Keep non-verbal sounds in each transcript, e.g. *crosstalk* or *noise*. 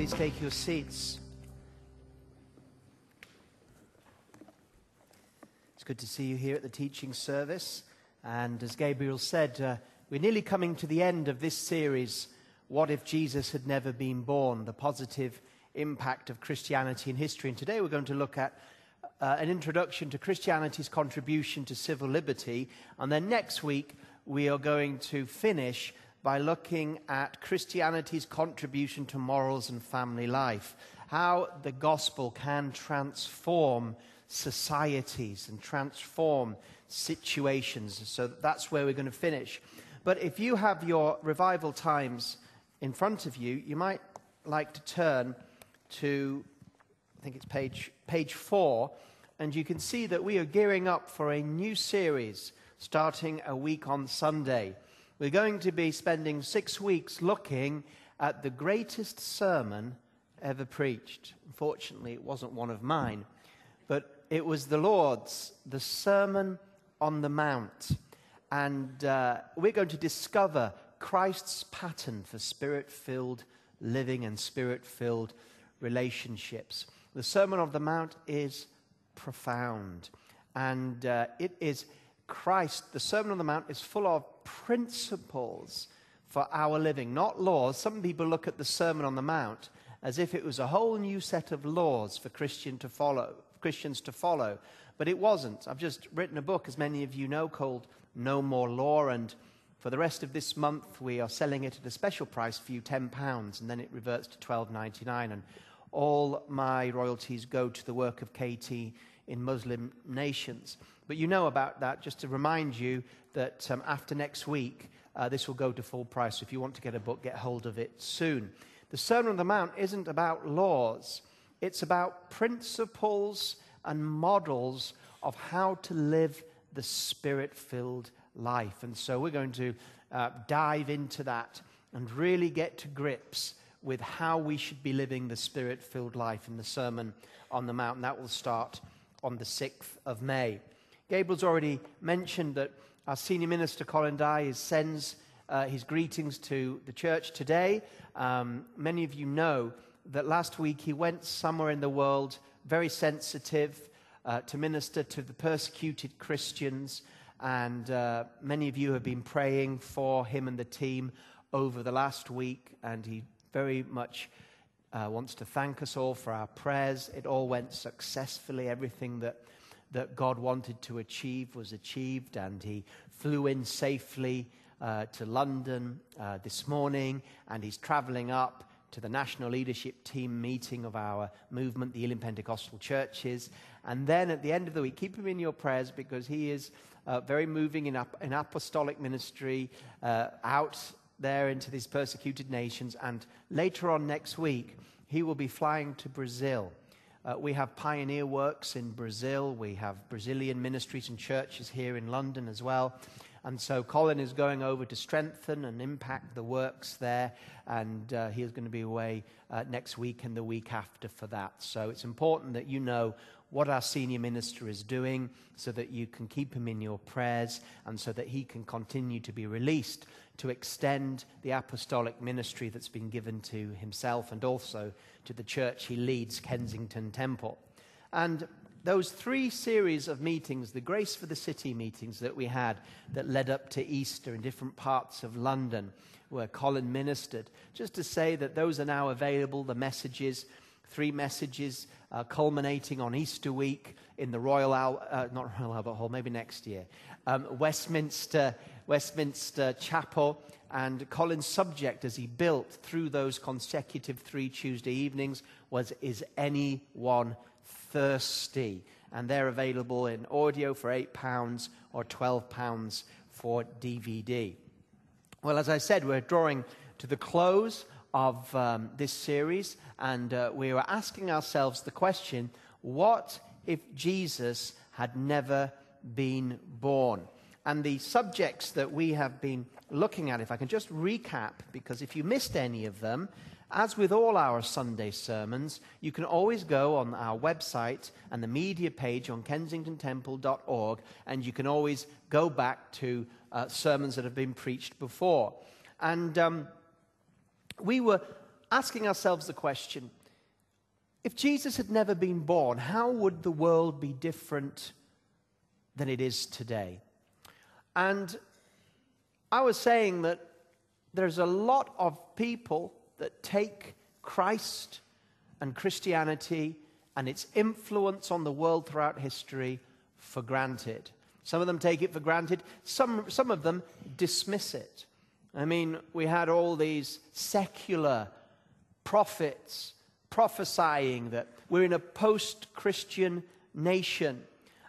Please take your seats. It's good to see you here at the teaching service. And as Gabriel said, uh, we're nearly coming to the end of this series, What If Jesus Had Never Been Born? The Positive Impact of Christianity in History. And today we're going to look at uh, an introduction to Christianity's contribution to civil liberty. And then next week, we are going to finish by looking at Christianity's contribution to morals and family life, how the gospel can transform societies and transform situations. So that's where we're going to finish. But if you have your revival times in front of you, you might like to turn to, I think it's page, page four, and you can see that we are gearing up for a new series starting a week on Sunday. We're going to be spending six weeks looking at the greatest sermon ever preached. Unfortunately, it wasn't one of mine, but it was the Lord's, the Sermon on the Mount. And uh, we're going to discover Christ's pattern for spirit filled living and spirit filled relationships. The Sermon on the Mount is profound, and uh, it is Christ, the Sermon on the Mount is full of principles for our living, not laws. Some people look at the Sermon on the Mount as if it was a whole new set of laws for Christian to follow, Christians to follow, but it wasn't. I've just written a book, as many of you know, called No More Law, and for the rest of this month, we are selling it at a special price for you, £10, and then it reverts to $12.99. And all my royalties go to the work of KT in Muslim nations. But you know about that, just to remind you that um, after next week, uh, this will go to full price. So if you want to get a book, get hold of it soon. The Sermon on the Mount isn't about laws, it's about principles and models of how to live the spirit filled life. And so we're going to uh, dive into that and really get to grips with how we should be living the spirit filled life in the Sermon on the Mount. And that will start on the 6th of May. Gabriel's already mentioned that our senior minister, Colin Dye, sends uh, his greetings to the church today. Um, many of you know that last week he went somewhere in the world very sensitive uh, to minister to the persecuted Christians. And uh, many of you have been praying for him and the team over the last week. And he very much uh, wants to thank us all for our prayers. It all went successfully. Everything that that God wanted to achieve was achieved, and he flew in safely uh, to London uh, this morning, and he's traveling up to the national leadership team meeting of our movement, the Elim Pentecostal churches. And then at the end of the week, keep him in your prayers because he is uh, very moving in, in apostolic ministry uh, out there into these persecuted nations. And later on next week, he will be flying to Brazil uh, we have pioneer works in Brazil. We have Brazilian ministries and churches here in London as well. And so Colin is going over to strengthen and impact the works there. And uh, he is going to be away uh, next week and the week after for that. So it's important that you know what our senior minister is doing so that you can keep him in your prayers and so that he can continue to be released to extend the apostolic ministry that's been given to himself and also to the church he leads, Kensington Temple. And those three series of meetings, the Grace for the City meetings that we had that led up to Easter in different parts of London, where Colin ministered, just to say that those are now available, the messages, three messages uh, culminating on Easter week in the Royal, Al- uh, not Royal Albert Hall, maybe next year, um, Westminster, Westminster Chapel. And Colin's subject, as he built through those consecutive three Tuesday evenings, was Is anyone thirsty? And they're available in audio for £8 or £12 for DVD. Well, as I said, we're drawing to the close of um, this series, and uh, we were asking ourselves the question what if Jesus had never been born? And the subjects that we have been looking at, if I can just recap, because if you missed any of them, as with all our Sunday sermons, you can always go on our website and the media page on kensingtontemple.org, and you can always go back to uh, sermons that have been preached before. And um, we were asking ourselves the question if Jesus had never been born, how would the world be different than it is today? And I was saying that there's a lot of people that take Christ and Christianity and its influence on the world throughout history for granted. Some of them take it for granted, some, some of them dismiss it. I mean, we had all these secular prophets prophesying that we're in a post Christian nation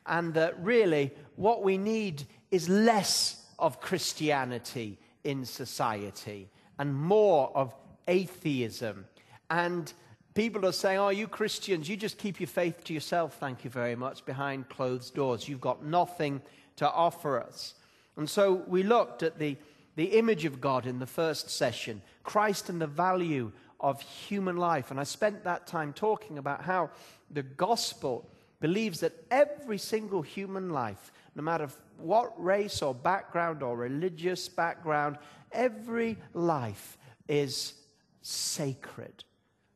and that really what we need is less of Christianity in society and more of atheism. And people are saying, Oh, you Christians, you just keep your faith to yourself, thank you very much, behind closed doors. You've got nothing to offer us. And so we looked at the, the image of God in the first session, Christ and the value of human life. And I spent that time talking about how the gospel believes that every single human life, no matter what race or background or religious background, every life is sacred.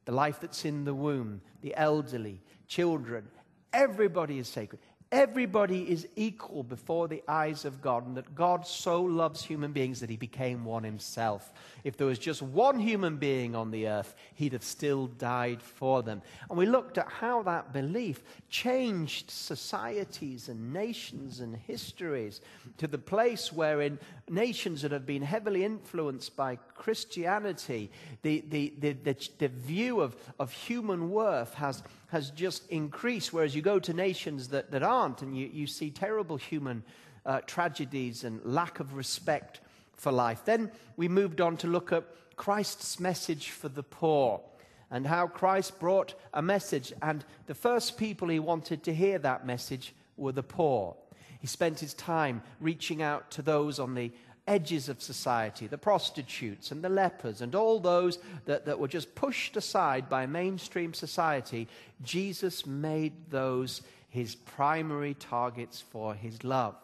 The life that's in the womb, the elderly, children, everybody is sacred. Everybody is equal before the eyes of God, and that God so loves human beings that he became one himself. If there was just one human being on the earth, he'd have still died for them. And we looked at how that belief changed societies and nations and histories to the place wherein nations that have been heavily influenced by Christianity, the, the, the, the, the view of, of human worth has has just increased, whereas you go to nations that, that aren't and you, you see terrible human uh, tragedies and lack of respect for life. Then we moved on to look at Christ's message for the poor and how Christ brought a message. And the first people he wanted to hear that message were the poor. He spent his time reaching out to those on the edges of society, the prostitutes and the lepers and all those that, that were just pushed aside by mainstream society, Jesus made those his primary targets for his love.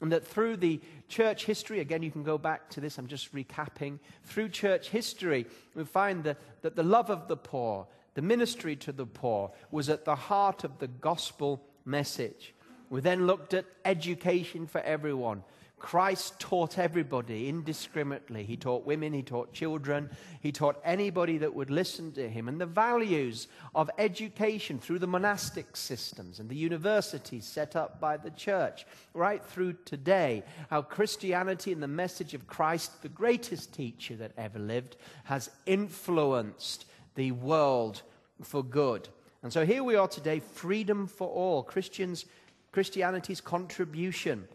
And that through the church history, again, you can go back to this, I'm just recapping. Through church history, we find that, that the love of the poor, the ministry to the poor, was at the heart of the gospel message. We then looked at education for everyone, Christ taught everybody indiscriminately. He taught women, he taught children, he taught anybody that would listen to him. And the values of education through the monastic systems and the universities set up by the church, right through today, how Christianity and the message of Christ, the greatest teacher that ever lived, has influenced the world for good. And so here we are today freedom for all, Christians, Christianity's contribution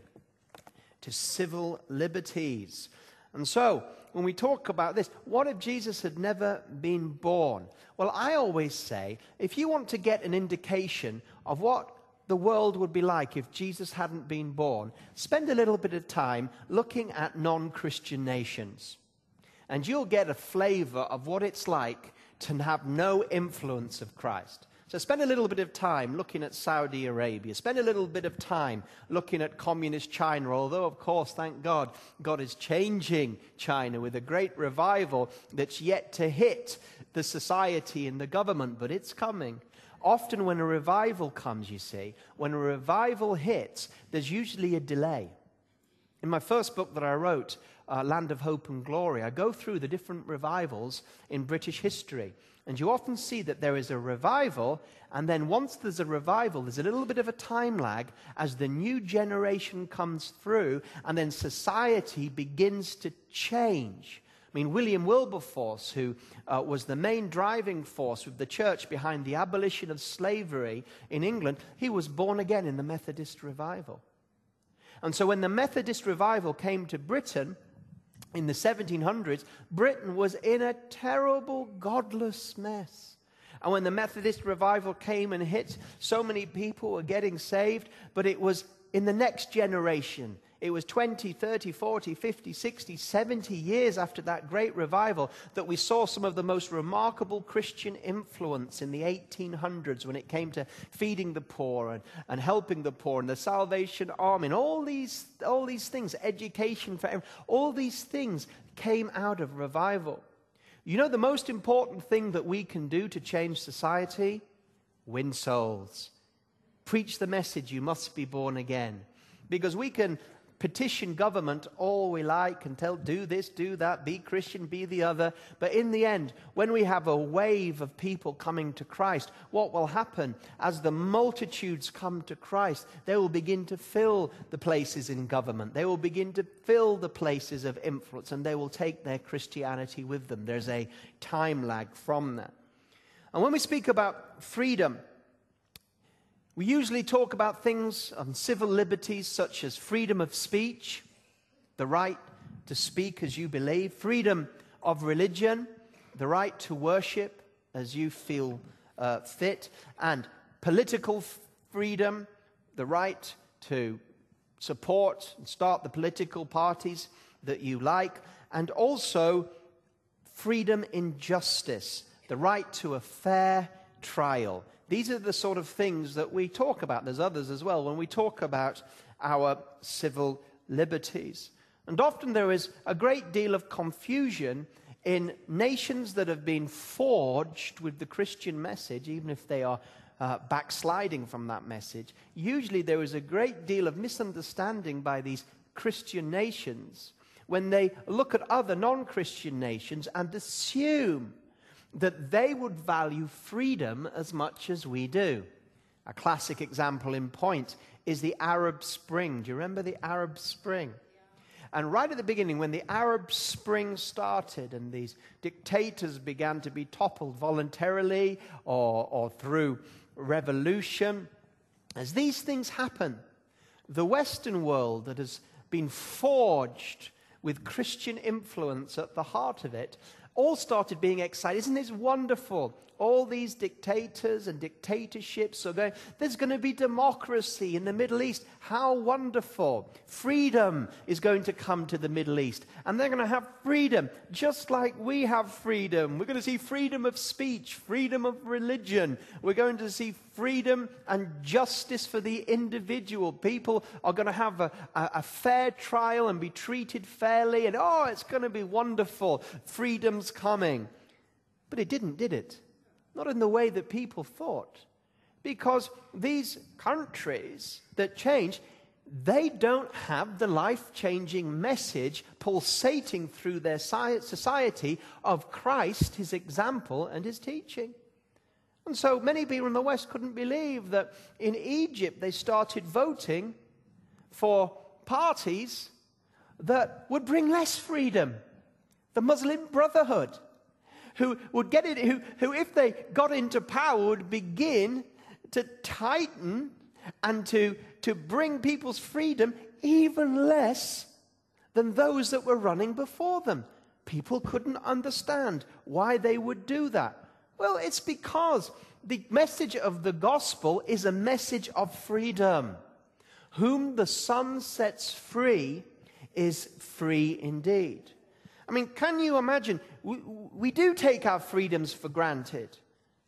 to civil liberties. And so, when we talk about this, what if Jesus had never been born? Well, I always say if you want to get an indication of what the world would be like if Jesus hadn't been born, spend a little bit of time looking at non Christian nations. And you'll get a flavor of what it's like to have no influence of Christ. So spend a little bit of time looking at Saudi Arabia. Spend a little bit of time looking at communist China, although, of course, thank God, God is changing China with a great revival that's yet to hit the society and the government, but it's coming. Often, when a revival comes, you see, when a revival hits, there's usually a delay. In my first book that I wrote, uh, Land of Hope and Glory, I go through the different revivals in British history. And you often see that there is a revival, and then once there's a revival, there's a little bit of a time lag as the new generation comes through, and then society begins to change. I mean, William Wilberforce, who uh, was the main driving force with the church behind the abolition of slavery in England, he was born again in the Methodist revival. And so when the Methodist revival came to Britain, in the 1700s, Britain was in a terrible, godless mess. And when the Methodist revival came and hit, so many people were getting saved, but it was in the next generation it was 20, 30, 40, 50, 60, 70 years after that great revival that we saw some of the most remarkable Christian influence in the 1800s when it came to feeding the poor and, and helping the poor and the Salvation Army and all these, all these things, education for everyone, all these things came out of revival. You know the most important thing that we can do to change society? Win souls. Preach the message you must be born again. Because we can petition government all we like and tell do this, do that, be Christian, be the other. But in the end, when we have a wave of people coming to Christ, what will happen as the multitudes come to Christ? They will begin to fill the places in government. They will begin to fill the places of influence and they will take their Christianity with them. There's a time lag from that. And when we speak about freedom, we usually talk about things on civil liberties such as freedom of speech, the right to speak as you believe, freedom of religion, the right to worship as you feel uh, fit, and political freedom, the right to support and start the political parties that you like, and also freedom in justice, the right to a fair trial. These are the sort of things that we talk about. There's others as well when we talk about our civil liberties. And often there is a great deal of confusion in nations that have been forged with the Christian message, even if they are uh, backsliding from that message. Usually there is a great deal of misunderstanding by these Christian nations when they look at other non Christian nations and assume that they would value freedom as much as we do. A classic example in point is the Arab Spring. Do you remember the Arab Spring? And right at the beginning, when the Arab Spring started and these dictators began to be toppled voluntarily or, or through revolution, as these things happen, the Western world that has been forged with Christian influence at the heart of it all started being excited. Isn't this wonderful? All these dictators and dictatorships are going, there's going to be democracy in the Middle East. How wonderful. Freedom is going to come to the Middle East. And they're going to have freedom, just like we have freedom. We're going to see freedom of speech, freedom of religion. We're going to see freedom and justice for the individual. People are going to have a, a, a fair trial and be treated fairly. And oh, it's going to be wonderful. Freedom's coming. But it didn't, did it? Not in the way that people thought. Because these countries that change, they don't have the life changing message pulsating through their society of Christ, his example, and his teaching. And so many people in the West couldn't believe that in Egypt they started voting for parties that would bring less freedom. The Muslim Brotherhood, who would get it, who, who, if they got into power, would begin to tighten and to, to bring people's freedom even less than those that were running before them. People couldn't understand why they would do that. Well, it's because the message of the gospel is a message of freedom. Whom the Son sets free is free indeed. I mean, can you imagine? We, we do take our freedoms for granted.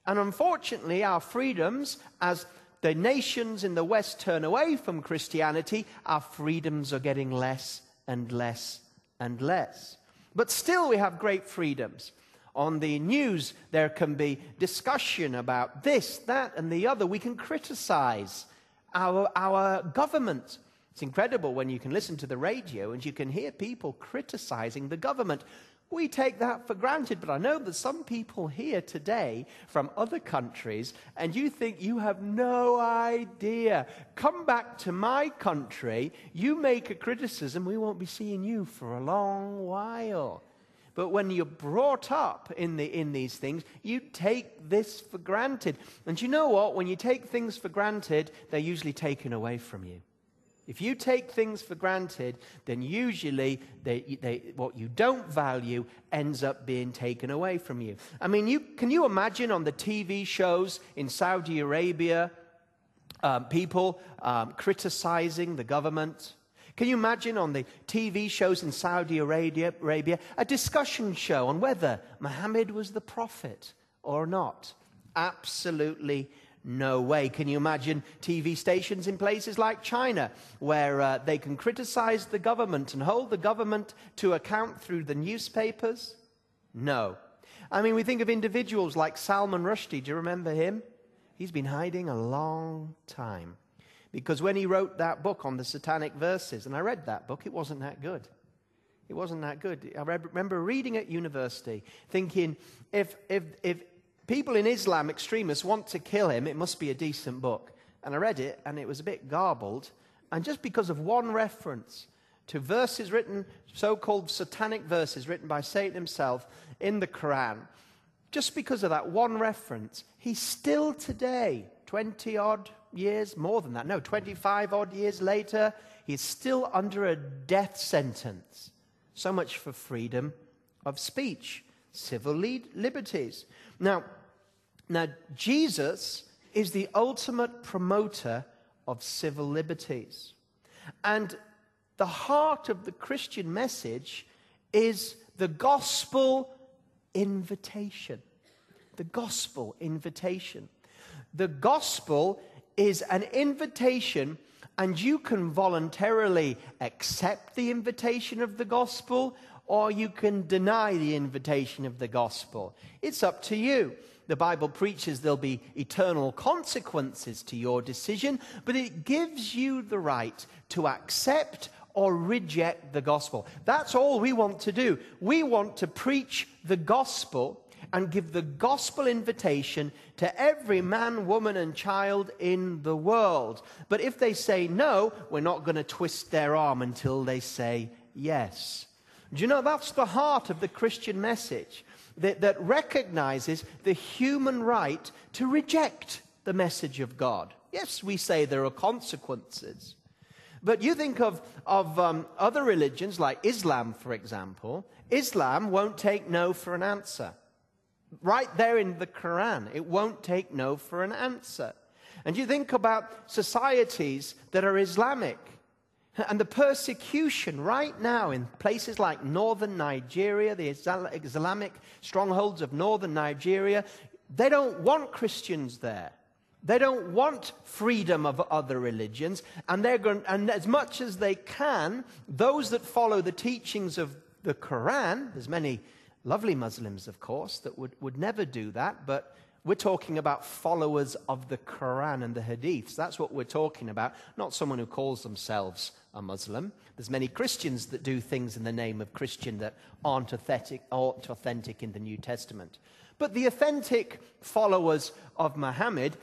And unfortunately, our freedoms, as the nations in the West turn away from Christianity, our freedoms are getting less and less and less. But still, we have great freedoms. On the news, there can be discussion about this, that, and the other. We can criticize our, our government. It's incredible when you can listen to the radio and you can hear people criticizing the government. We take that for granted, but I know that some people here today from other countries, and you think you have no idea. Come back to my country, you make a criticism, we won't be seeing you for a long while. But when you're brought up in, the, in these things, you take this for granted. And you know what? When you take things for granted, they're usually taken away from you. If you take things for granted, then usually they, they, what you don't value ends up being taken away from you. I mean, you, can you imagine on the TV shows in Saudi Arabia, um, people um, criticizing the government? Can you imagine on the TV shows in Saudi Arabia, Arabia a discussion show on whether Muhammad was the prophet or not? Absolutely no way. Can you imagine TV stations in places like China where uh, they can criticize the government and hold the government to account through the newspapers? No. I mean, we think of individuals like Salman Rushdie. Do you remember him? He's been hiding a long time. Because when he wrote that book on the satanic verses, and I read that book, it wasn't that good. It wasn't that good. I remember reading at university, thinking if, if, if people in Islam, extremists, want to kill him, it must be a decent book. And I read it, and it was a bit garbled. And just because of one reference to verses written, so called satanic verses written by Satan himself in the Quran, just because of that one reference, he still today, 20 odd years, more than that, no, 25 odd years later, he's still under a death sentence. So much for freedom of speech, civil liberties. Now, now, Jesus is the ultimate promoter of civil liberties. And the heart of the Christian message is the gospel invitation. The gospel invitation. The gospel is an invitation, and you can voluntarily accept the invitation of the gospel, or you can deny the invitation of the gospel. It's up to you. The Bible preaches there'll be eternal consequences to your decision, but it gives you the right to accept or reject the gospel. That's all we want to do. We want to preach the gospel and give the gospel invitation to every man, woman, and child in the world. But if they say no, we're not going to twist their arm until they say yes. Do you know that's the heart of the Christian message that, that recognizes the human right to reject the message of God? Yes, we say there are consequences. But you think of, of um, other religions like Islam, for example. Islam won't take no for an answer. Right there in the Quran, it won't take no for an answer. And you think about societies that are Islamic and the persecution right now in places like northern Nigeria, the Islamic strongholds of northern Nigeria, they don't want Christians there. They don't want freedom of other religions, and, they're going, and as much as they can, those that follow the teachings of the Quran, there's many lovely Muslims, of course, that would, would never do that, but we're talking about followers of the Quran and the Hadiths. That's what we're talking about, not someone who calls themselves a Muslim. There's many Christians that do things in the name of Christian that aren't authentic, aren't authentic in the New Testament. But the authentic followers of Muhammad,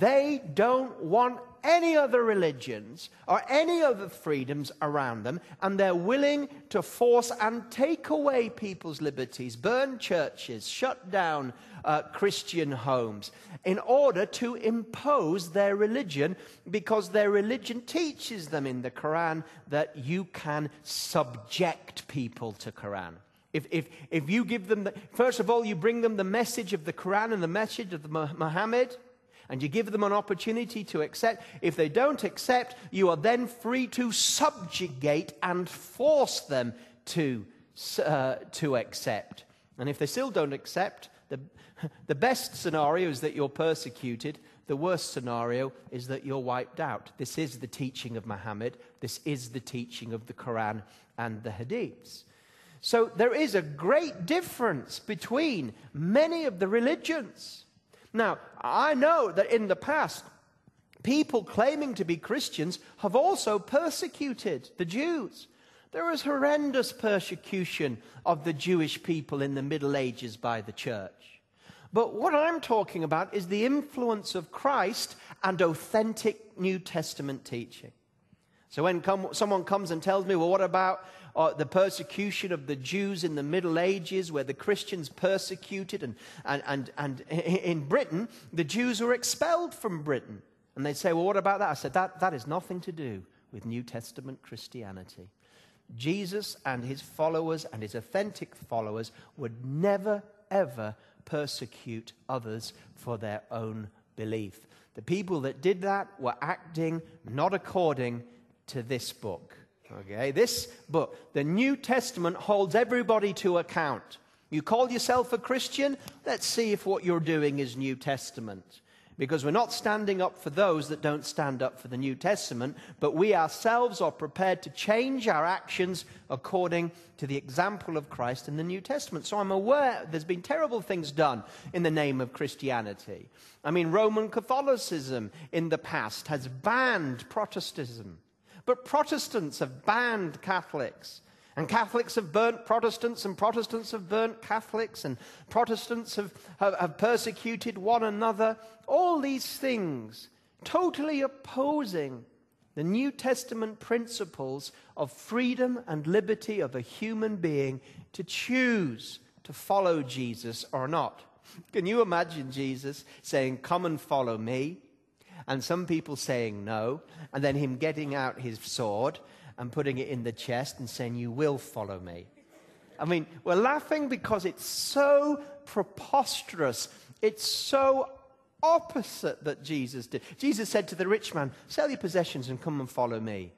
they don't want any other religions or any other freedoms around them, and they're willing to force and take away people's liberties, burn churches, shut down uh, Christian homes, in order to impose their religion, because their religion teaches them in the Quran that you can subject people to Quran. If, if, if you give them, the, first of all, you bring them the message of the Quran and the message of the Muhammad, and you give them an opportunity to accept. If they don't accept, you are then free to subjugate and force them to, uh, to accept. And if they still don't accept, the, *laughs* the best scenario is that you're persecuted. The worst scenario is that you're wiped out. This is the teaching of Muhammad. This is the teaching of the Quran and the Hadiths. So there is a great difference between many of the religions. Now, I know that in the past, people claiming to be Christians have also persecuted the Jews. There was horrendous persecution of the Jewish people in the Middle Ages by the church. But what I'm talking about is the influence of Christ and authentic New Testament teaching. So when come, someone comes and tells me, well, what about uh, the persecution of the Jews in the Middle Ages, where the Christians persecuted, and, and, and, and in Britain, the Jews were expelled from Britain. And they'd say, well, what about that? I said, that, that has nothing to do with New Testament Christianity. Jesus and his followers and his authentic followers would never, ever persecute others for their own belief. The people that did that were acting not according to this book. Okay, this book, the New Testament, holds everybody to account. You call yourself a Christian? Let's see if what you're doing is New Testament. because we're not standing up for those that don't stand up for the New Testament, but we ourselves are prepared to change our actions according to the example of Christ in the New Testament. So I'm aware there's been terrible things done in the name of Christianity. I mean, Roman Catholicism in the past has banned Protestantism, but Protestants have banned Catholics. And Catholics have burnt Protestants, and Protestants have burnt Catholics, and Protestants have, have, have, persecuted one another. All these things totally opposing the New Testament principles of freedom and liberty of a human being to choose to follow Jesus or not. Can you imagine Jesus saying, Come and follow me? And some people saying no, and then him getting out his sword and putting it in the chest and saying, You will follow me. I mean, we're laughing because it's so preposterous. It's so opposite that Jesus did. Jesus said to the rich man, Sell your possessions and come and follow me.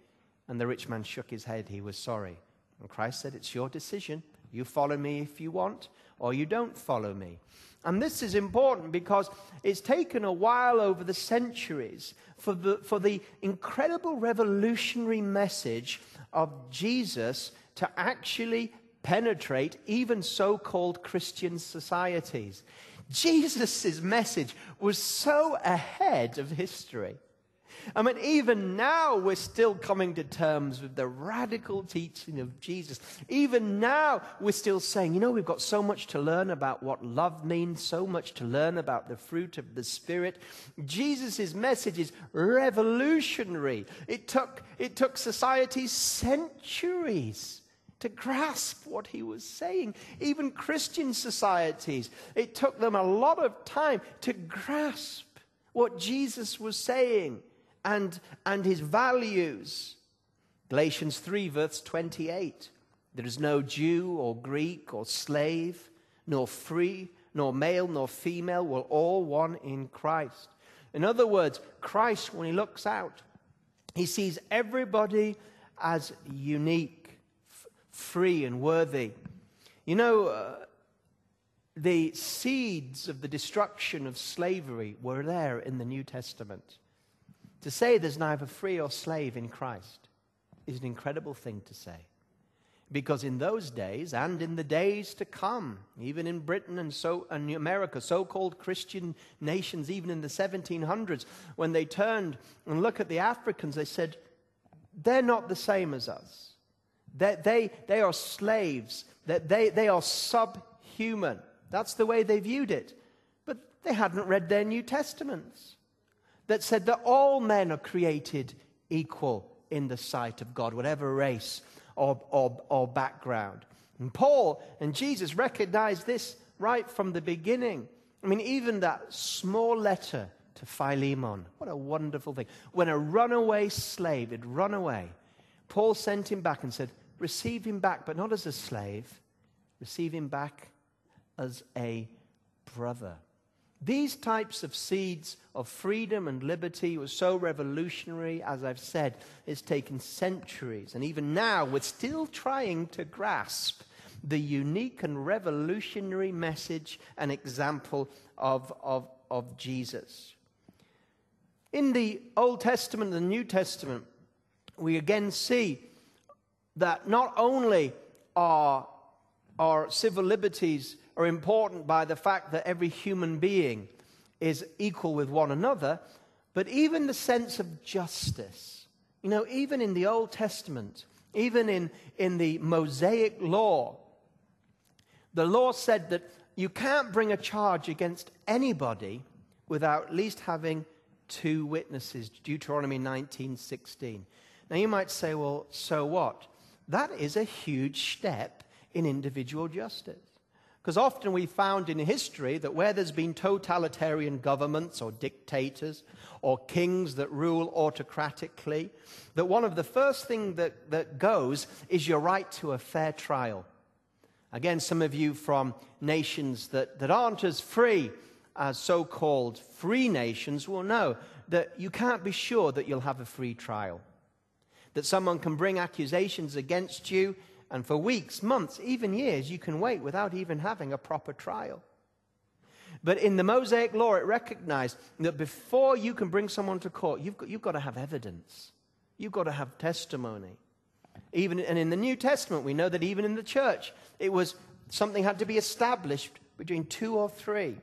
And the rich man shook his head. He was sorry. And Christ said, It's your decision. You follow me if you want, or you don't follow me. And this is important because it's taken a while over the centuries for the, for the incredible revolutionary message of Jesus to actually penetrate even so called Christian societies. Jesus' message was so ahead of history I mean, even now we're still coming to terms with the radical teaching of Jesus. Even now we're still saying, you know, we've got so much to learn about what love means, so much to learn about the fruit of the Spirit. Jesus' message is revolutionary. It took, it took society centuries to grasp what he was saying. Even Christian societies, it took them a lot of time to grasp what Jesus was saying and, and his values. Galatians 3, verse 28. There is no Jew or Greek or slave, nor free, nor male, nor female. We're all one in Christ. In other words, Christ, when he looks out, he sees everybody as unique, f- free, and worthy. You know, uh, the seeds of the destruction of slavery were there in the New Testament. To say there's neither free or slave in Christ is an incredible thing to say. Because in those days and in the days to come, even in Britain and so and America, so-called Christian nations, even in the 1700s, when they turned and look at the Africans, they said, they're not the same as us. They, they, they are slaves. That they, they are subhuman. That's the way they viewed it. But they hadn't read their New Testaments that said that all men are created equal in the sight of God, whatever race or, or, or background. And Paul and Jesus recognized this right from the beginning. I mean, even that small letter to Philemon, what a wonderful thing. When a runaway slave had run away, Paul sent him back and said, Receive him back, but not as a slave, receive him back as a brother. These types of seeds of freedom and liberty were so revolutionary, as I've said, it's taken centuries. And even now, we're still trying to grasp the unique and revolutionary message and example of, of, of Jesus. In the Old Testament and the New Testament, we again see that not only are, are civil liberties are important by the fact that every human being is equal with one another, but even the sense of justice. You know, even in the Old Testament, even in, in the Mosaic law, the law said that you can't bring a charge against anybody without at least having two witnesses. Deuteronomy 19:16. Now you might say, well, so what? That is a huge step in individual justice. Because often we found in history that where there's been totalitarian governments or dictators or kings that rule autocratically, that one of the first things that, that goes is your right to a fair trial. Again, some of you from nations that, that aren't as free as so called free nations will know that you can't be sure that you'll have a free trial. That someone can bring accusations against you and for weeks, months, even years, you can wait without even having a proper trial. But in the Mosaic law, it recognized that before you can bring someone to court, you've got, you've got to have evidence. You've got to have testimony. Even, and in the New Testament, we know that even in the church, it was something had to be established between two or three.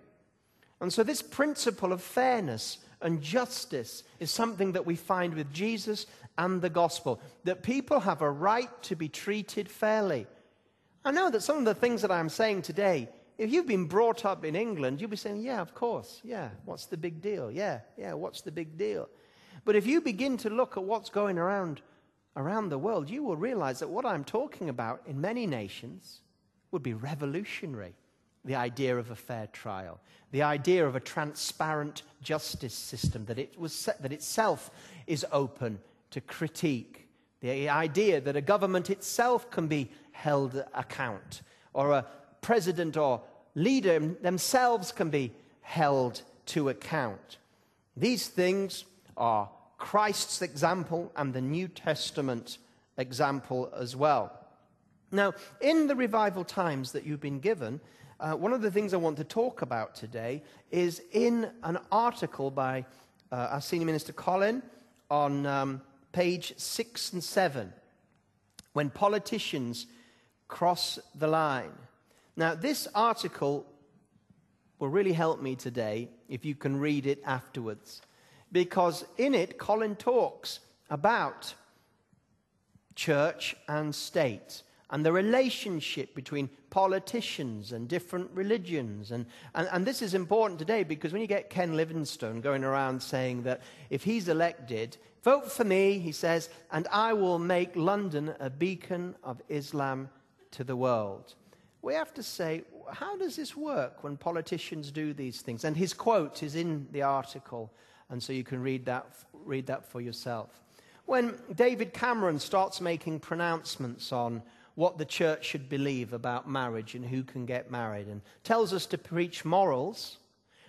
And so, this principle of fairness and justice is something that we find with Jesus and the gospel that people have a right to be treated fairly. I know that some of the things that I'm saying today, if you've been brought up in England, you'll be saying, Yeah, of course. Yeah, what's the big deal? Yeah, yeah, what's the big deal? But if you begin to look at what's going around around the world, you will realize that what I'm talking about in many nations would be revolutionary. The idea of a fair trial, the idea of a transparent justice system that, it was set, that itself is open to critique, the idea that a government itself can be held account, or a president or leader themselves can be held to account. These things are Christ's example and the New Testament example as well. Now, in the revival times that you've been given, uh, one of the things I want to talk about today is in an article by uh, our senior minister Colin on um, page six and seven, when politicians cross the line. Now, this article will really help me today if you can read it afterwards because in it, Colin talks about church and state and the relationship between politicians and different religions. And, and, and, this is important today because when you get Ken Livingstone going around saying that if he's elected, vote for me, he says, and I will make London a beacon of Islam to the world. We have to say, how does this work when politicians do these things? And his quote is in the article. And so you can read that, read that for yourself. When David Cameron starts making pronouncements on what the church should believe about marriage and who can get married, and tells us to preach morals,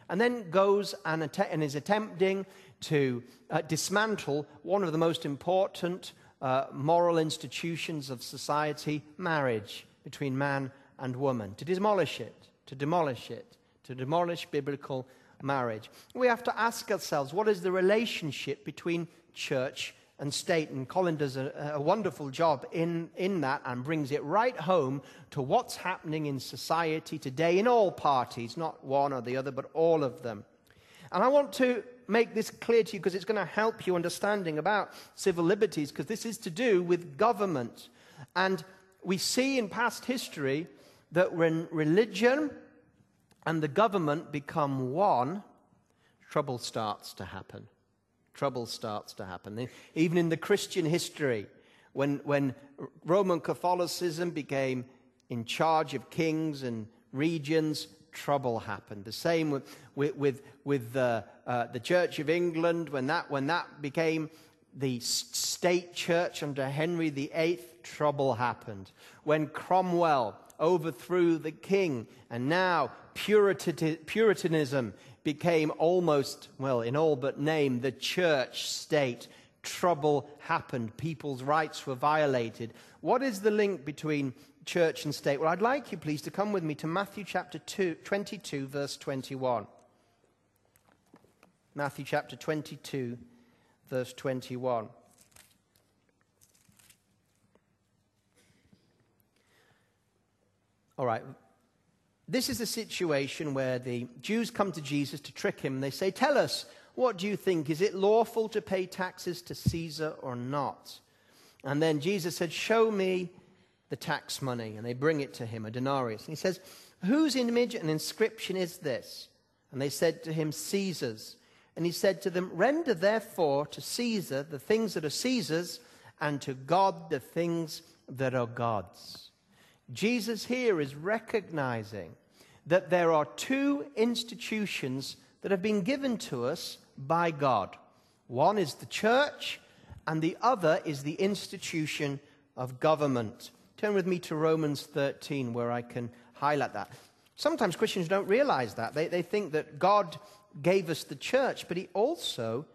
and then goes and, att- and is attempting to uh, dismantle one of the most important uh, moral institutions of society, marriage between man and woman, to demolish it, to demolish it, to demolish biblical marriage. We have to ask ourselves what is the relationship between church and state? And Colin does a, a, wonderful job in, in that and brings it right home to what's happening in society today in all parties, not one or the other, but all of them. And I want to make this clear to you because it's going to help you understanding about civil liberties because this is to do with government. And we see in past history that when religion and the government become one, trouble starts to happen. Trouble starts to happen. Even in the Christian history, when, when Roman Catholicism became in charge of kings and regions, trouble happened. The same with, with, with, the, uh, the Church of England, when that, when that became the state church under Henry VIII, trouble happened. When Cromwell overthrew the king, and now Puritanism became almost, well, in all but name, the church state. Trouble happened. People's rights were violated. What is the link between church and state? Well, I'd like you, please, to come with me to Matthew chapter two, 22, verse 21. Matthew chapter 22, verse 21. All right, this is a situation where the Jews come to Jesus to trick him. They say, Tell us, what do you think? Is it lawful to pay taxes to Caesar or not? And then Jesus said, Show me the tax money. And they bring it to him, a denarius. And he says, Whose image and inscription is this? And they said to him, Caesar's. And he said to them, Render therefore to Caesar the things that are Caesar's, and to God the things that are God's. Jesus here is recognizing that there are two institutions that have been given to us by God. One is the church, and the other is the institution of government. Turn with me to Romans 13, where I can highlight that. Sometimes Christians don't realize that. They, they think that God gave us the church, but He also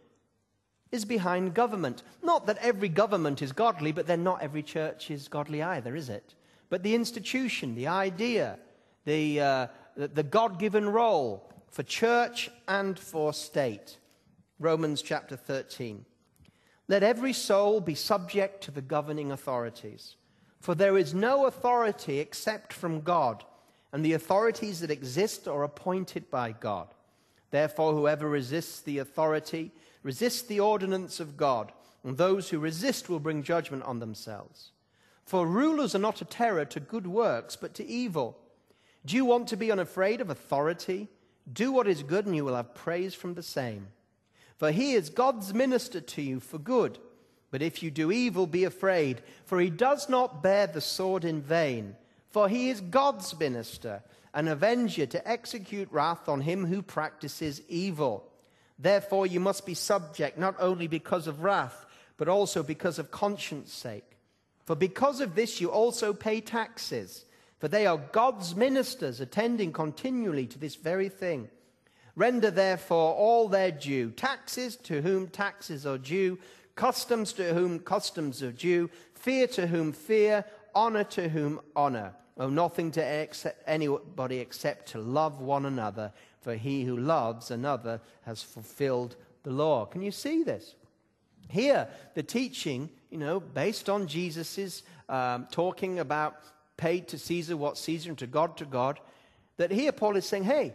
is behind government. Not that every government is godly, but then not every church is godly either, is it? But the institution, the idea, the, uh, the God given role for church and for state. Romans chapter 13. Let every soul be subject to the governing authorities, for there is no authority except from God, and the authorities that exist are appointed by God. Therefore, whoever resists the authority resists the ordinance of God, and those who resist will bring judgment on themselves. For rulers are not a terror to good works, but to evil. Do you want to be unafraid of authority? Do what is good, and you will have praise from the same. For he is God's minister to you for good. But if you do evil, be afraid, for he does not bear the sword in vain. For he is God's minister, an avenger to execute wrath on him who practices evil. Therefore, you must be subject, not only because of wrath, but also because of conscience sake. For because of this, you also pay taxes, for they are God's ministers, attending continually to this very thing. Render therefore all their due taxes to whom taxes are due, customs to whom customs are due, fear to whom fear, honor to whom honor. Owe nothing to anybody except to love one another, for he who loves another has fulfilled the law. Can you see this? Here, the teaching, you know, based on Jesus's um, talking about paid to Caesar what Caesar and to God to God, that here Paul is saying, hey,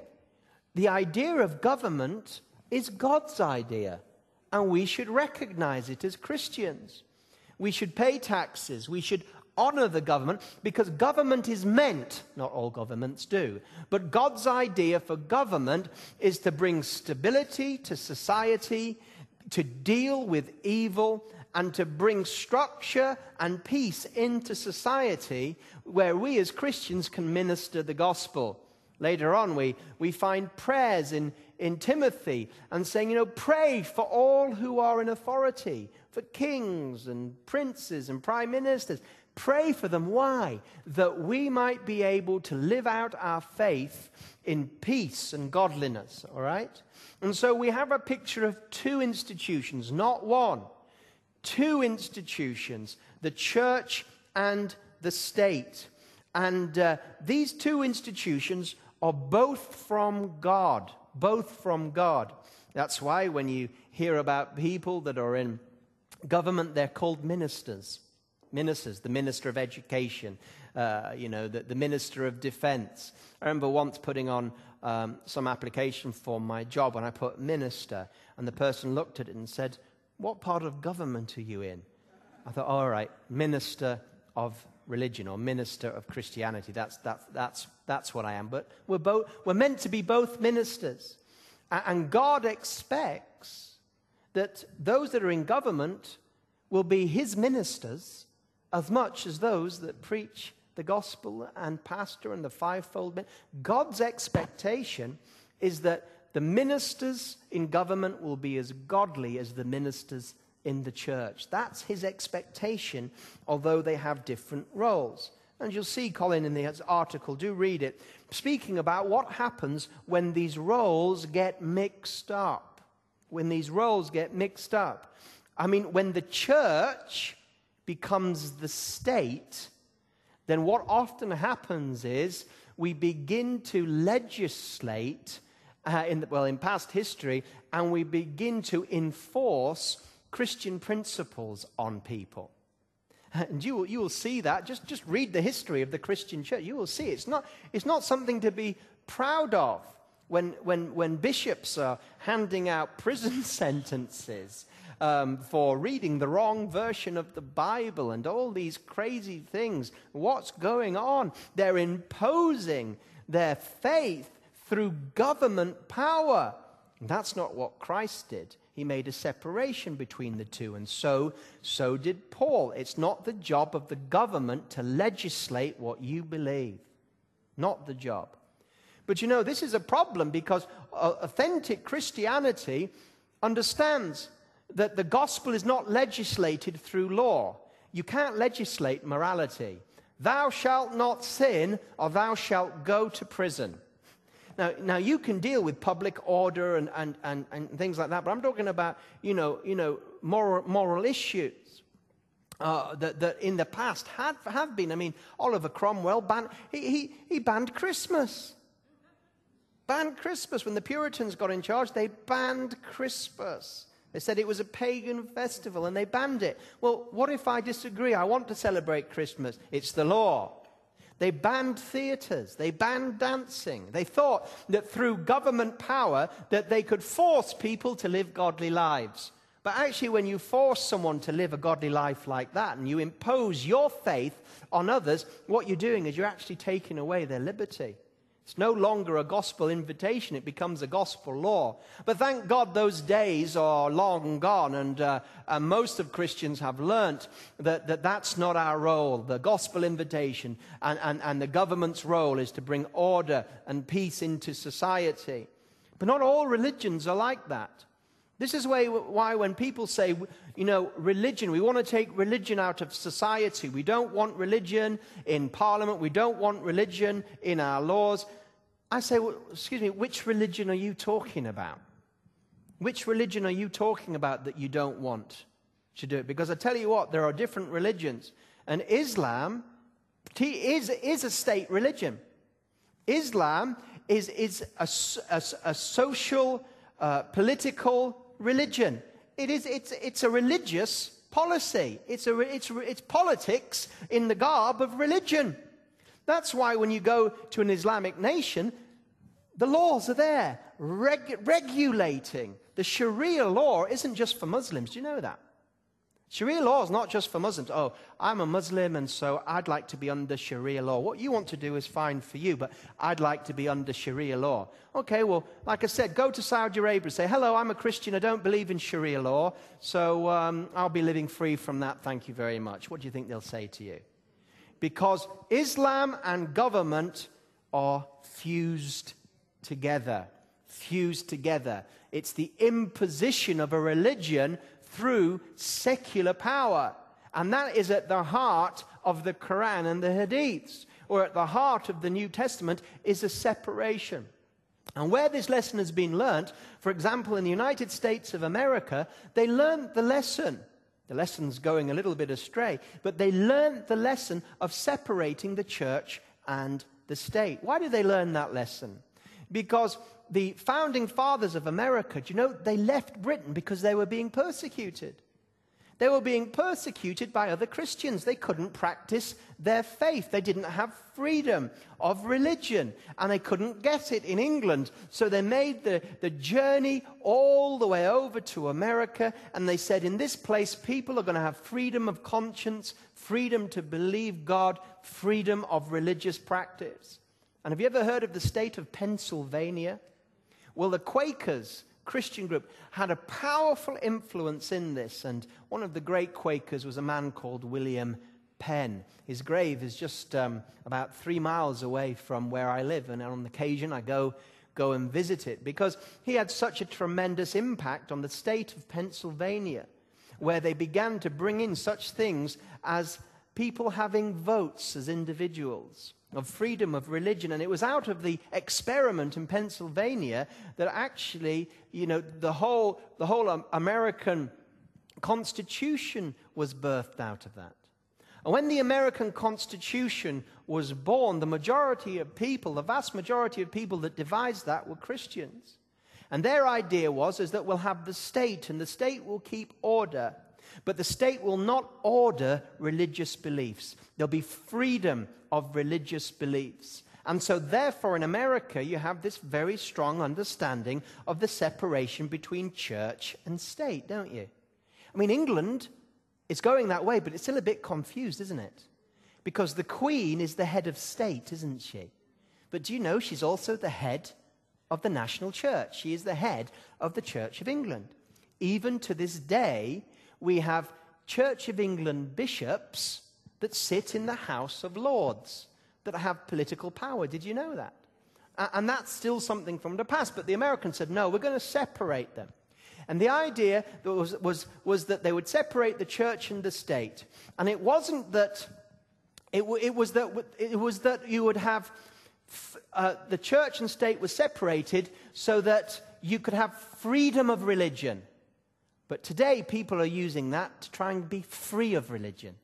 the idea of government is God's idea, and we should recognize it as Christians. We should pay taxes. We should honor the government because government is meant, not all governments do, but God's idea for government is to bring stability to society, to deal with evil, and to bring structure and peace into society where we as Christians can minister the gospel. Later on, we, we find prayers in, in Timothy and saying, you know, pray for all who are in authority, for kings and princes and prime ministers. Pray for them. Why? That we might be able to live out our faith in peace and godliness, all right? And so we have a picture of two institutions, not one, two institutions, the church and the state. And uh, these two institutions are both from God, both from God. That's why when you hear about people that are in government, they're called ministers. Ministers, the minister of education, uh, you know, the, the, minister of defense. I remember once putting on um, some application for my job when I put minister, and the person looked at it and said, What part of government are you in? I thought, All right, minister of religion or minister of Christianity. That's, that's, that's, that's what I am. But we're, both, we're meant to be both ministers. And God expects that those that are in government will be his ministers as much as those that preach the gospel and pastor and the fivefold. God's expectation is that the ministers in government will be as godly as the ministers in the church. That's his expectation, although they have different roles. And you'll see Colin in the article, do read it, speaking about what happens when these roles get mixed up. When these roles get mixed up. I mean, when the church becomes the state, then what often happens is we begin to legislate, uh, in well, in past history, and we begin to enforce Christian principles on people. And you will, you will see that. Just, just read the history of the Christian church. You will see it's not, it's not something to be proud of when, when, when bishops are handing out *laughs* prison sentences um, for reading the wrong version of the Bible and all these crazy things. What's going on? They're imposing their faith through government power. That's not what Christ did. He made a separation between the two, and so, so did Paul. It's not the job of the government to legislate what you believe. Not the job. But you know, this is a problem because uh, authentic Christianity understands that the gospel is not legislated through law. You can't legislate morality. Thou shalt not sin, or thou shalt go to prison. Now, now you can deal with public order and, and, and, and things like that, but I'm talking about, you know, you know moral, moral issues. Uh, that, that in the past had, have been. I mean, Oliver Cromwell banned, he, he, he banned Christmas. Banned Christmas. When the Puritans got in charge, they banned Christmas. They said it was a pagan festival and they banned it. Well, what if I disagree? I want to celebrate Christmas. It's the law. They banned theaters. They banned dancing. They thought that through government power that they could force people to live godly lives. But actually, when you force someone to live a godly life like that and you impose your faith on others, what you're doing is you're actually taking away their liberty. It's no longer a gospel invitation, it becomes a gospel law. But thank God those days are long gone, and, uh, and most of Christians have learnt that, that that's not our role. The gospel invitation and, and, and the government's role is to bring order and peace into society. But not all religions are like that. This is why, why when people say, you know, religion, we want to take religion out of society. We don't want religion in parliament. We don't want religion in our laws. I say, well, excuse me, which religion are you talking about? Which religion are you talking about that you don't want to do it? Because I tell you what, there are different religions. And Islam is, is a state religion. Islam is, is a, a, a social, uh, political religion. It is, it's, it's a religious policy. It's, a, it's, it's politics in the garb of religion. That's why when you go to an Islamic nation, the laws are there reg- regulating. The Sharia law isn't just for Muslims. Do you know that? Sharia law is not just for Muslims. Oh, I'm a Muslim and so I'd like to be under Sharia law. What you want to do is fine for you, but I'd like to be under Sharia law. Okay, well, like I said, go to Saudi Arabia and say, hello, I'm a Christian. I don't believe in Sharia law, so um, I'll be living free from that. Thank you very much. What do you think they'll say to you? Because Islam and government are fused together. Fused together. It's the imposition of a religion through secular power. And that is at the heart of the Quran and the Hadiths, or at the heart of the New Testament, is a separation. And where this lesson has been learnt, for example, in the United States of America, they learned the lesson. The lesson's going a little bit astray, but they learned the lesson of separating the church and the state. Why did they learn that lesson? Because the founding fathers of America, do you know, they left Britain because they were being persecuted. They were being persecuted by other Christians. They couldn't practice their faith. They didn't have freedom of religion, and they couldn't get it in England. So they made the, the journey all the way over to America, and they said, In this place, people are going to have freedom of conscience, freedom to believe God, freedom of religious practice. And have you ever heard of the state of Pennsylvania? Well, the Quakers, Christian group, had a powerful influence in this. And one of the great Quakers was a man called William Penn. His grave is just um, about three miles away from where I live. And on occasion, I go, go and visit it because he had such a tremendous impact on the state of Pennsylvania, where they began to bring in such things as people having votes as individuals of freedom of religion. And it was out of the experiment in Pennsylvania that actually, you know, the whole, the whole um, American Constitution was birthed out of that. And when the American Constitution was born, the majority of people, the vast majority of people that devised that were Christians. And their idea was is that we'll have the state and the state will keep order. But the state will not order religious beliefs. There'll be freedom of religious beliefs. And so, therefore, in America, you have this very strong understanding of the separation between church and state, don't you? I mean, England is going that way, but it's still a bit confused, isn't it? Because the Queen is the head of state, isn't she? But do you know she's also the head of the national church? She is the head of the Church of England. Even to this day, we have Church of England bishops that sit in the House of Lords that have political power. Did you know that? And that's still something from the past. But the Americans said, no, we're going to separate them. And the idea was, was, was that they would separate the church and the state. And it wasn't that, it, it was, that, it was that you would have uh, the church and state was separated so that you could have freedom of religion. But today, people are using that to try and be free of religion.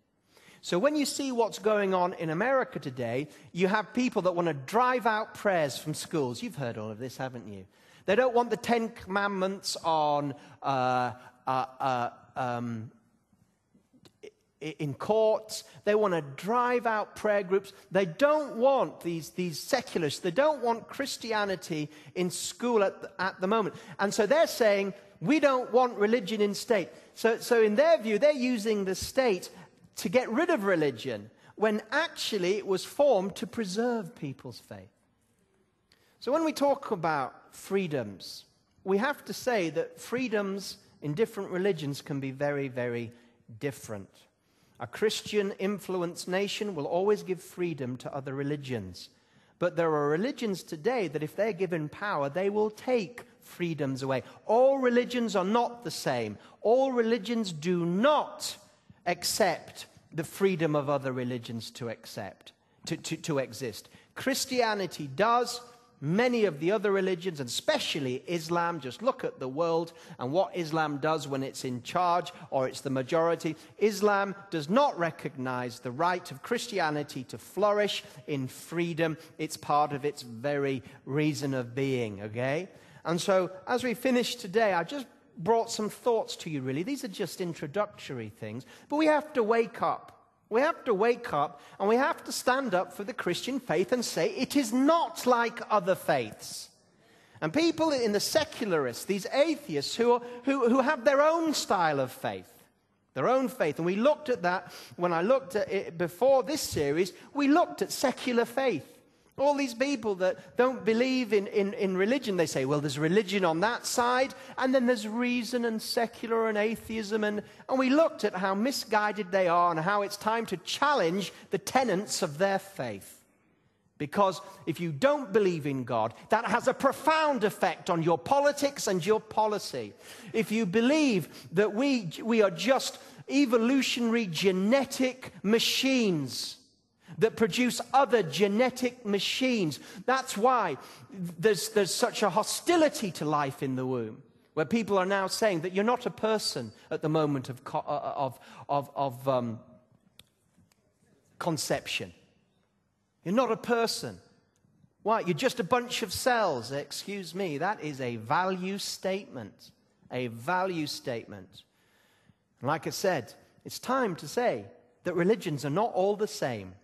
So when you see what's going on in America today, you have people that want to drive out prayers from schools. You've heard all of this, haven't you? They don't want the Ten Commandments on uh, uh, uh, um, in courts. They want to drive out prayer groups. They don't want these, these secularists. They don't want Christianity in school at the, at the moment. And so they're saying, we don't want religion in state. So, so in their view, they're using the state to get rid of religion when actually it was formed to preserve people's faith. So when we talk about freedoms, we have to say that freedoms in different religions can be very, very different. A Christian influenced nation will always give freedom to other religions. But there are religions today that, if they're given power, they will take freedoms away. All religions are not the same. All religions do not accept the freedom of other religions to accept, to, to, to exist. Christianity does, many of the other religions, and especially Islam, just look at the world and what Islam does when it's in charge or it's the majority. Islam does not recognize the right of Christianity to flourish in freedom. It's part of its very reason of being, okay? And so, as we finish today, I've just brought some thoughts to you, really. These are just introductory things, but we have to wake up. We have to wake up and we have to stand up for the Christian faith and say it is not like other faiths. And people in the secularists, these atheists who, are, who, who have their own style of faith, their own faith. And we looked at that when I looked at it before this series, we looked at secular faith. All these people that don't believe in, in, in religion, they say, well, there's religion on that side, and then there's reason and secular and atheism. And, and we looked at how misguided they are and how it's time to challenge the tenets of their faith. Because if you don't believe in God, that has a profound effect on your politics and your policy. If you believe that we, we are just evolutionary genetic machines, that produce other genetic machines. That's why there's, there's such a hostility to life in the womb, where people are now saying that you're not a person at the moment of, uh, uh, of, of, of um, conception. You're not a person. Why? You're just a bunch of cells. Excuse me. That is a value statement. A value statement. like I said, it's time to say that religions are not all the same.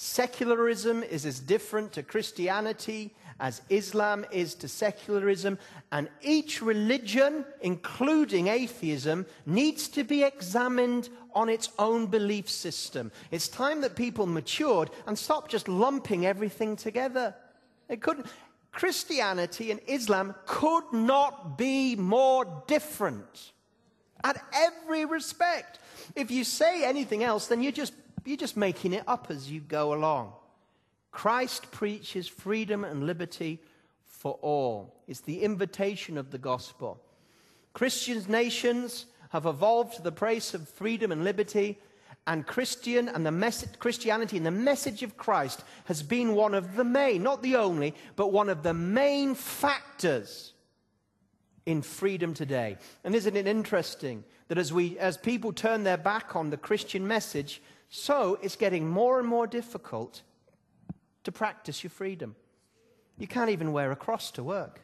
Secularism is as different to Christianity as Islam is to secularism, and each religion, including atheism, needs to be examined on its own belief system. It's time that people matured and stopped just lumping everything together. It couldn't. Christianity and Islam could not be more different at every respect. If you say anything else, then you're just you're just making it up as you go along. Christ preaches freedom and liberty for all. It's the invitation of the gospel. Christian nations have evolved to the place of freedom and liberty, and Christian and the message, Christianity and the message of Christ has been one of the main, not the only, but one of the main factors in freedom today. And isn't it interesting that as we as people turn their back on the Christian message, so it's getting more and more difficult to practice your freedom. You can't even wear a cross to work.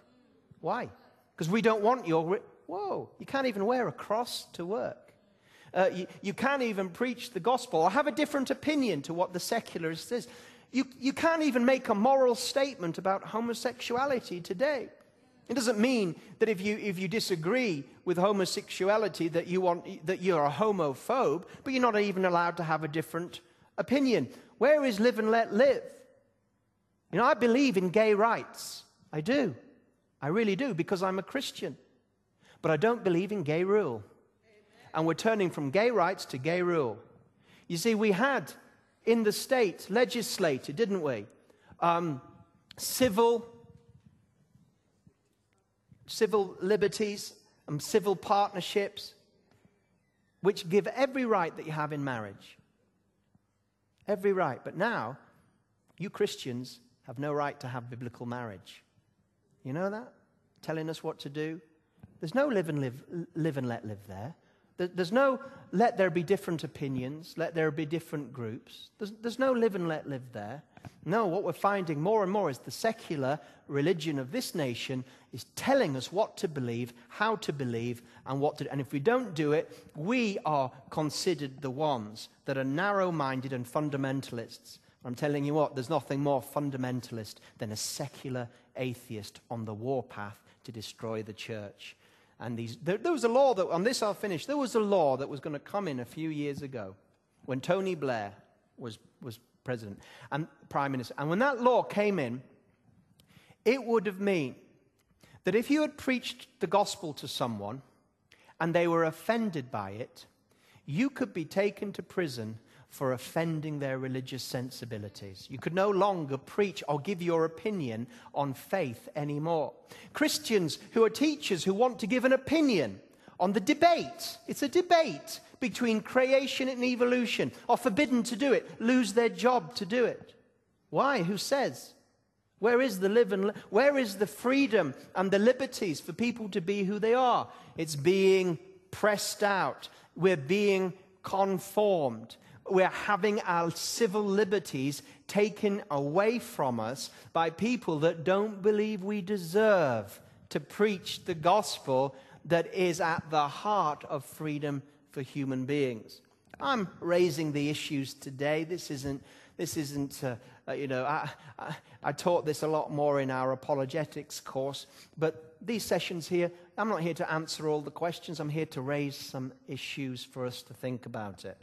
Why? Because we don't want your. Whoa, you can't even wear a cross to work. Uh, you, you, can't even preach the gospel or have a different opinion to what the secularist says. You, you can't even make a moral statement about homosexuality today. It doesn't mean that if you, if you disagree with homosexuality that, you want, that you're a homophobe, but you're not even allowed to have a different opinion. Where is live and let live? You know, I believe in gay rights. I do. I really do because I'm a Christian. But I don't believe in gay rule. And we're turning from gay rights to gay rule. You see, we had in the state legislated, didn't we? Um, civil civil liberties and civil partnerships, which give every right that you have in marriage. Every right. But now, you Christians have no right to have biblical marriage. You know that? Telling us what to do. There's no live and, live, live and let live there. There's no let there be different opinions, let there be different groups. There's, there's no live and let live there. No, what we're finding more and more is the secular religion of this nation is telling us what to believe, how to believe, and what to. And if we don't do it, we are considered the ones that are narrow minded and fundamentalists. I'm telling you what, there's nothing more fundamentalist than a secular atheist on the warpath to destroy the church. And these, there, there was a law that, on this I'll finish, there was a law that was going to come in a few years ago when Tony Blair was, was president and prime minister. And when that law came in, it would have meant that if you had preached the gospel to someone and they were offended by it, you could be taken to prison for offending their religious sensibilities. You could no longer preach or give your opinion on faith anymore. Christians who are teachers who want to give an opinion on the debate, it's a debate between creation and evolution, are forbidden to do it, lose their job to do it. Why? Who says? Where is the live and where is the freedom and the liberties for people to be who they are? It's being pressed out. We're being conformed we're having our civil liberties taken away from us by people that don't believe we deserve to preach the gospel that is at the heart of freedom for human beings. I'm raising the issues today. This isn't, this isn't uh, uh, you know, I, I, I taught this a lot more in our apologetics course, but these sessions here, I'm not here to answer all the questions. I'm here to raise some issues for us to think about it.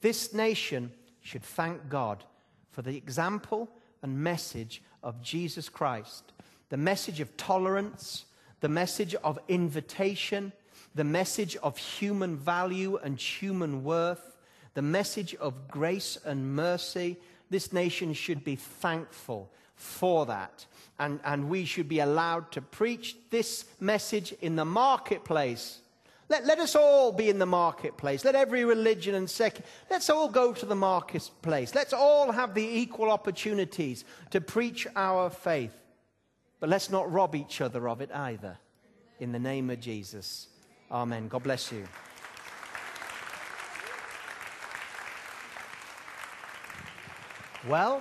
This nation should thank God for the example and message of Jesus Christ, the message of tolerance, the message of invitation, the message of human value and human worth, the message of grace and mercy. This nation should be thankful for that. And, and we should be allowed to preach this message in the marketplace let, let us all be in the marketplace. Let every religion and sect, let's all go to the marketplace. Let's all have the equal opportunities to preach our faith. But let's not rob each other of it either. In the name of Jesus. Amen. God bless you. Well,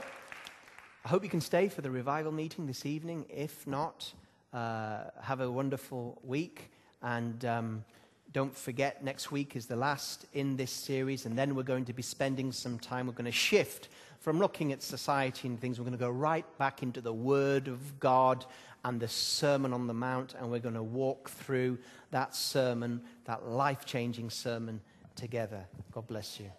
I hope you can stay for the revival meeting this evening. If not, uh, have a wonderful week. And. Um, don't forget, next week is the last in this series, and then we're going to be spending some time. We're going to shift from looking at society and things. We're going to go right back into the Word of God and the Sermon on the Mount, and we're going to walk through that sermon, that life changing sermon together. God bless you.